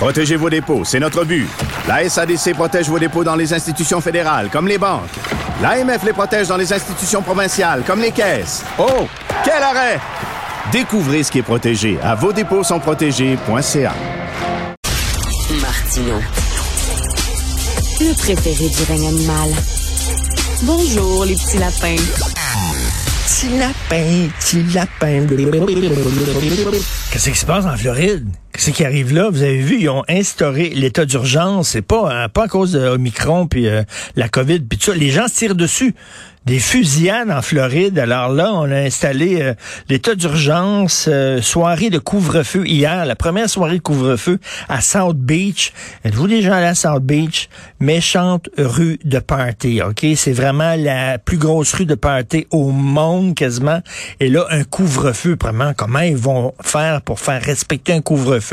Protégez vos dépôts, c'est notre but. La SADC protège vos dépôts dans les institutions fédérales, comme les banques. L'AMF les protège dans les institutions provinciales, comme les caisses. Oh, quel arrêt! Découvrez ce qui est protégé à vos dépôts sont protégés.ca. Martino. Le préféré du règne animal. Bonjour, les petits lapins. Petit lapin, petit lapin. Qu'est-ce qui se passe en Floride? Qu'est-ce qui arrive là? Vous avez vu, ils ont instauré l'état d'urgence. C'est pas, hein, pas à cause de Omicron puis euh, la COVID puis tout ça. Les gens se tirent dessus des fusillades en Floride. Alors là, on a installé euh, l'état d'urgence, euh, soirée de couvre-feu hier, la première soirée de couvre-feu à South Beach. Êtes-vous déjà allé à South Beach? Méchante rue de party, OK? C'est vraiment la plus grosse rue de party au monde quasiment. Et là, un couvre-feu, vraiment, comment ils vont faire pour faire respecter un couvre-feu?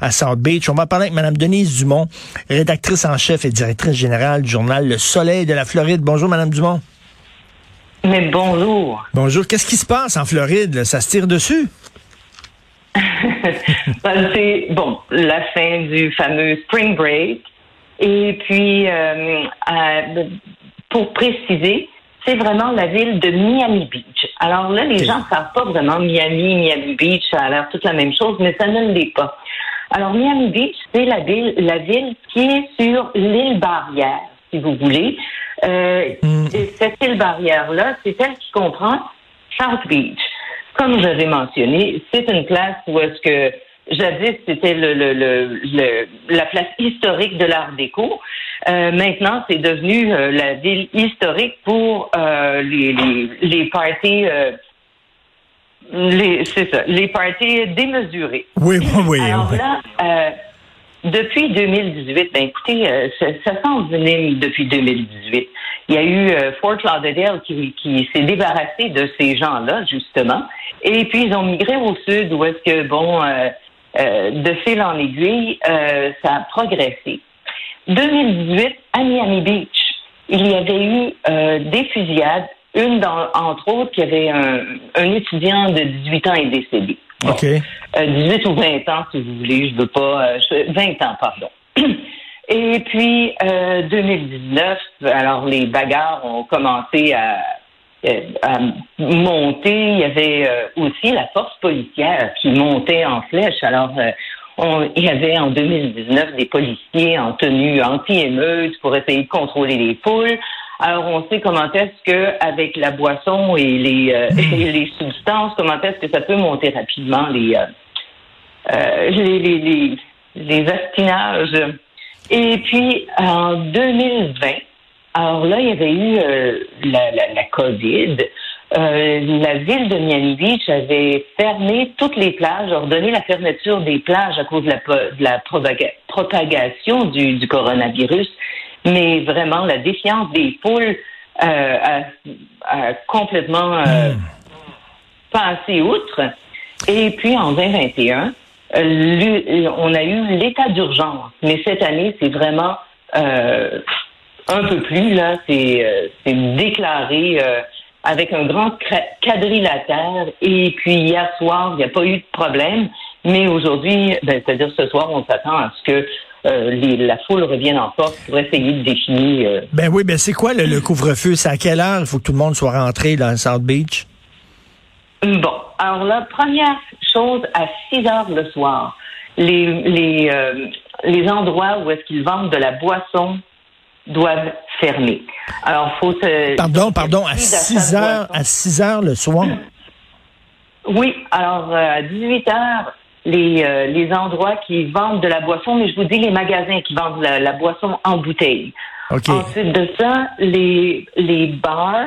À South Beach? On va parler avec Mme Denise Dumont, rédactrice en chef et directrice générale du journal Le Soleil de la Floride. Bonjour, Mme Dumont. Mais bonjour. Bonjour. Qu'est-ce qui se passe en Floride? Ça se tire dessus? Ben, c'est bon, la fin du fameux spring break. Et puis, euh, pour préciser, c'est vraiment la ville de Miami Beach. Alors là, les gens ne savent pas vraiment Miami, Miami Beach, ça a l'air toute la même chose, mais ça ne l'est pas. Alors, Miami Beach, c'est la ville, la ville qui est sur l'île barrière, si vous voulez. Euh, mm. Cette île barrière-là, c'est celle qui comprend South Beach. Comme j'avais mentionné, c'est une place où est-ce que jadis c'était le, le, le, la place historique de l'Art déco. Euh, maintenant, c'est devenu euh, la ville historique pour euh, les, les, les parties. Les, c'est ça, les parties démesurées. Oui, oui, oui. Alors là, depuis 2018, ben écoutez, ça, ça s'envenime depuis 2018. Il y a eu Fort Lauderdale qui, qui s'est débarrassé de ces gens-là, justement. Et puis, ils ont migré au sud où est-ce que, bon, euh, de fil en aiguille, ça a progressé. 2018, à Miami Beach, il y avait eu des fusillades. Une, dans, entre autres, qui avait un, un étudiant de 18 ans est décédé. OK. 18 euh, ou 20 ans, si vous voulez, je veux pas. 20 euh, ans, pardon. Et puis, euh, 2019, alors les bagarres ont commencé à, à monter. Il y avait euh, aussi la force policière qui montait en flèche. Alors, on, il y avait en 2019 des policiers en tenue anti-émeute pour essayer de contrôler les foules. Alors, on sait comment est-ce que, avec la boisson et les, euh, substances, comment est-ce que ça peut monter rapidement les, euh, euh les, les, les, les astinages. Et puis, en 2020, alors là, il y avait eu euh, la, la, la, COVID. la ville de Miami Beach avait fermé toutes les plages, ordonné la fermeture des plages à cause de la, de la propagation du, du coronavirus mais vraiment la défiance des poules euh, a, complètement euh, hmm. passé outre. Et puis en 2021, euh, on a eu l'état d'urgence, mais cette année, c'est vraiment euh, un peu plus là, c'est déclaré avec un grand quadrilatère. Et puis hier soir, il n'y a pas eu de problème. Mais aujourd'hui, ben, c'est-à-dire ce soir, on s'attend à ce que euh, la foule revienne en force pour essayer de définir. Euh, ben oui, ben c'est quoi le, couvre-feu? C'est à quelle heure il faut que tout le monde soit rentré dans le South Beach? Bon, alors la première chose, à 6 heures le soir, les, les, euh, les endroits où est-ce qu'ils vendent de la boisson doivent fermer. Alors, faut se... Pardon, pardon, à 6 heures, à 6 heures le soir? Oui, alors à 18 heures, les, euh, les endroits qui vendent de la boisson, mais je vous dis les magasins qui vendent la, boisson en bouteille. Ensuite de ça, les, les bars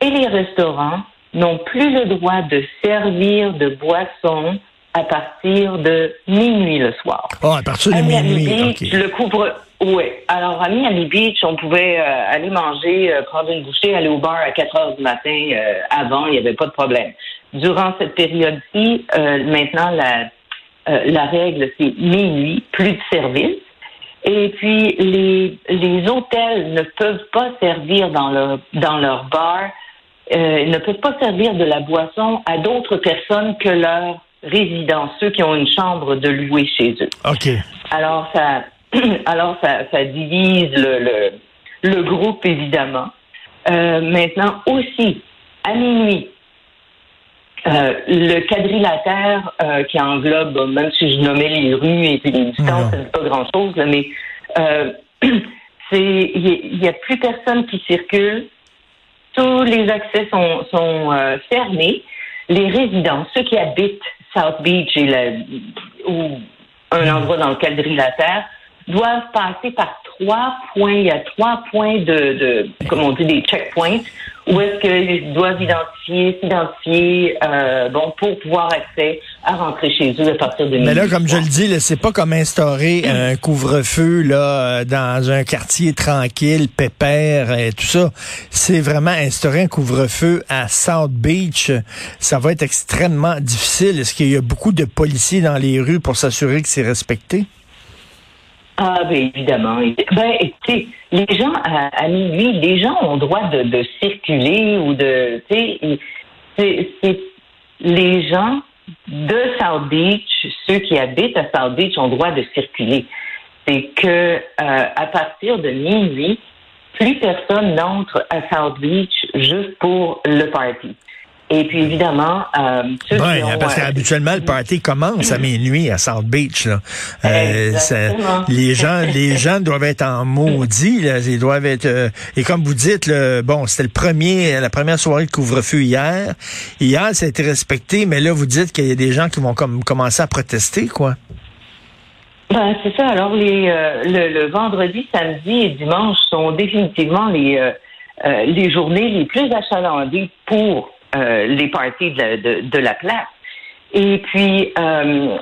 et les restaurants n'ont plus le droit de servir de boissons à partir de minuit le soir. Oh, à partir de à minuit, Beach, le couvre. Oui. Alors, à Miami Beach, on pouvait euh, aller manger, euh, prendre une bouchée, aller au bar à 4 heures du matin. euh, avant, il n'y avait pas de problème. Durant cette période-ci, euh, maintenant, la, euh, la règle, c'est minuit, plus de service. Et puis, les, les hôtels ne peuvent pas servir dans leur, dans leur bar, euh, ne peuvent pas servir de la boisson à d'autres personnes que leurs résidents, ceux qui ont une chambre de louer chez eux. OK. Alors, ça, alors ça, ça divise le, le, le groupe, évidemment. Euh, maintenant, aussi, à minuit, euh, le quadrilatère euh, qui englobe, même si je nommais les rues et puis les distances, c'est pas grand-chose, mais c'est il n'y a, plus personne qui circule. Tous les accès sont, sont fermés. Les résidents, ceux qui habitent South Beach et la- ou un endroit dans le quadrilatère, doivent passer par trois points. Il y a trois points de, de comme on dit, des checkpoints, où est-ce qu'ils doivent identifier, s'identifier, euh, bon, pour pouvoir accès à rentrer chez eux à partir de Mais là, comme je le dis, là, c'est pas comme instaurer un couvre-feu là euh, dans un quartier tranquille, pépère et tout ça. C'est vraiment instaurer un couvre-feu à South Beach. Ça va être extrêmement difficile. Est-ce qu'il y a beaucoup de policiers dans les rues pour s'assurer que c'est respecté? Ah, ben évidemment. Ben, écoutez, les gens à, à minuit, les gens ont droit de, circuler ou de, tu sais, les gens de South Beach, ceux qui habitent à South Beach ont droit de circuler. C'est que euh, à partir de minuit, plus personne n'entre à South Beach juste pour le party. Et puis évidemment, euh, ceux qui Oui, ont, parce euh, qu'habituellement, le party commence à minuit à South Beach. Là. Euh, ça- les gens les gens doivent être en maudit. Là. Ils doivent être... euh, et comme vous dites, le, bon, c'était le premier, la première soirée de couvre-feu hier. Hier, ça a été respecté, mais là, vous dites qu'il y a des gens qui vont comme commencer à protester, quoi. Ben, c'est ça. Alors, les, le, le vendredi, samedi et dimanche sont définitivement les, les journées les plus achalandées pour euh, les parties de de, de la place. Et puis, euh,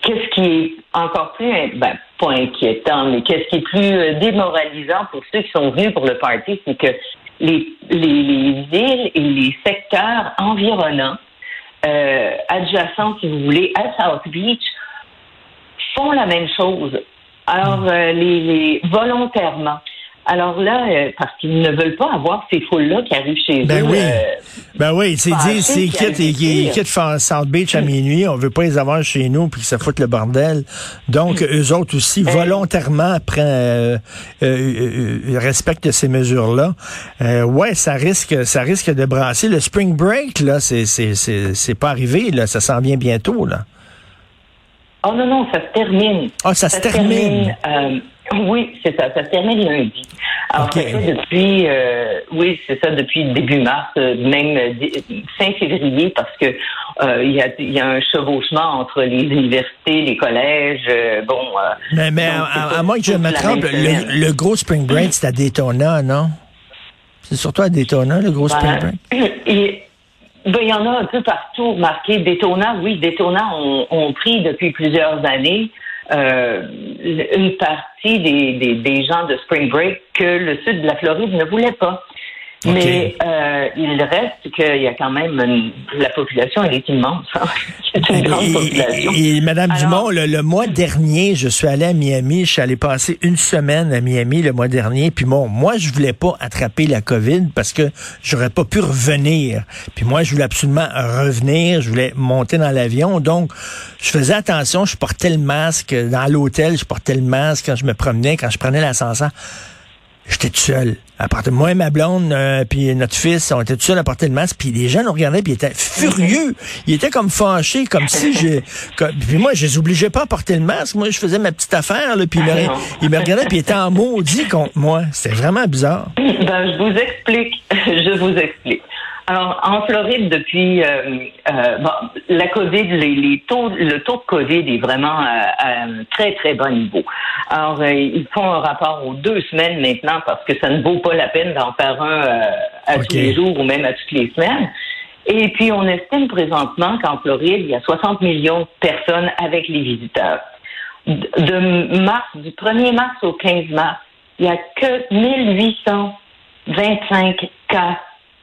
qu'est-ce qui est encore plus, ben, pas inquiétant, mais qu'est-ce qui est plus euh, démoralisant pour ceux qui sont venus pour le party, c'est que les, les, les villes et les secteurs environnants, euh, adjacents, si vous voulez, à South Beach, font la même chose. Alors, euh, les, les volontairement. Alors là, euh, parce qu'ils ne veulent pas avoir ces foules-là qui arrivent chez Ben eux. oui. euh, Ben oui, c'est dit, c'est quitte, ils quittent South Beach à minuit, on veut pas les avoir chez nous puis que ça foute le bordel. Donc, eux autres aussi, volontairement, prennent, euh, respectent ces mesures-là. Ouais, ça risque, ça risque de brasser. Le spring break, là, c'est, c'est, c'est, c'est pas arrivé, là, ça s'en vient bientôt, là. Oh non, non, ça se termine. Ah, ça se termine. Oui, c'est ça, ça se termine lundi. Alors, ça fait depuis, euh, oui, c'est ça, depuis début mars, euh, même euh, fin février, parce que euh, il y, a, il y a un chevauchement entre les universités, les collèges, euh, bon. Mais, mais donc, à, moins que je me trompe, le, le gros spring break, c'est à Daytona, non? C'est surtout à Daytona, le gros spring Voilà. break? Et, ben, il y en a un peu partout marqué. Daytona, oui, Daytona ont, ont pris depuis plusieurs années euh, une partie des, des, des gens de Spring Break que le sud de la Floride ne voulait pas. Mais euh, il reste qu'il y a quand même une- la population, elle est immense. hein. C'est une grande Et- population. Et, et, Madame Alors- Dumont, le, le mois dernier, je suis allé à Miami. Je suis allé passer une semaine à Miami le mois dernier. Puis bon, moi, je voulais pas attraper la COVID parce que j'aurais pas pu revenir. Puis moi, je voulais absolument revenir. Je voulais monter dans l'avion. Donc, je faisais attention. Je portais le masque dans l'hôtel. Je portais le masque quand je me promenais, quand je prenais l'ascenseur. J'étais tout seul. De moi et ma blonde, euh, puis notre fils, on était tout seul à porter le masque, puis les gens nous regardaient, puis ils étaient furieux. Ils étaient comme fâchés, comme si j'ai... Puis moi, je les obligeais pas à porter le masque. Moi, je faisais ma petite affaire, là, puis ils me, ils me regardaient, puis ils étaient en maudit contre moi. C'était vraiment bizarre. Ben, je vous explique. je vous explique. Alors, en Floride, depuis euh, euh, bon, la COVID, les, les taux, le taux de COVID est vraiment à, à un très, très bas niveau. Alors, euh, ils font un rapport aux deux semaines maintenant parce que ça ne vaut pas la peine d'en faire un euh, à tous les jours ou même à toutes les semaines. Et puis, on estime présentement qu'en Floride, il y a 60 millions de personnes avec les visiteurs. De mars, du 1er mars au 15 mars, il n'y a que 1825 cas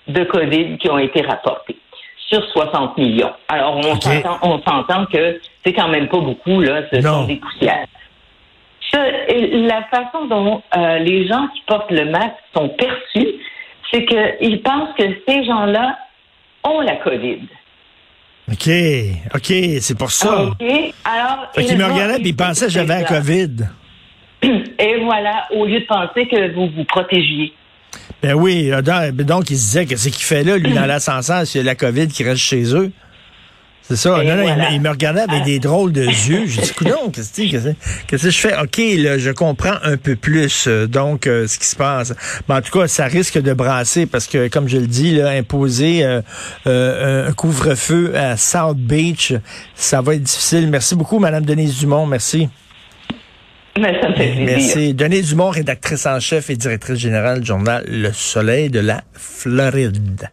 de COVID qui ont été rapportés sur 60 millions. Alors, on s'entend que c'est quand même pas beaucoup, là, ce sont des poussières. la façon dont euh, les gens qui portent le masque sont perçus, c'est qu'ils pensent que ces gens-là ont la COVID. OK, OK, c'est pour ça. OK, alors... Fait me regardaient et ils pensaient que j'avais la COVID. Et voilà, au lieu de penser que vous vous protégiez. Ben oui, euh, ben donc il se disait que c'est qu'il fait là, lui, dans l'ascenseur, c'est la COVID qui reste chez eux. C'est ça. Non, non, il, me regardait avec des drôles de yeux. J'ai dit, non, qu'est-ce que je fais? OK, là, je comprends un peu plus, euh, donc, euh, ce qui se passe. Mais en tout cas, ça risque de brasser parce que, comme je le dis, là, imposer un couvre-feu à South Beach, ça va être difficile. Merci beaucoup, Madame Denise Dumont. Merci. Merci. Denise Dumont, rédactrice en chef et directrice générale du journal Le Soleil de la Floride.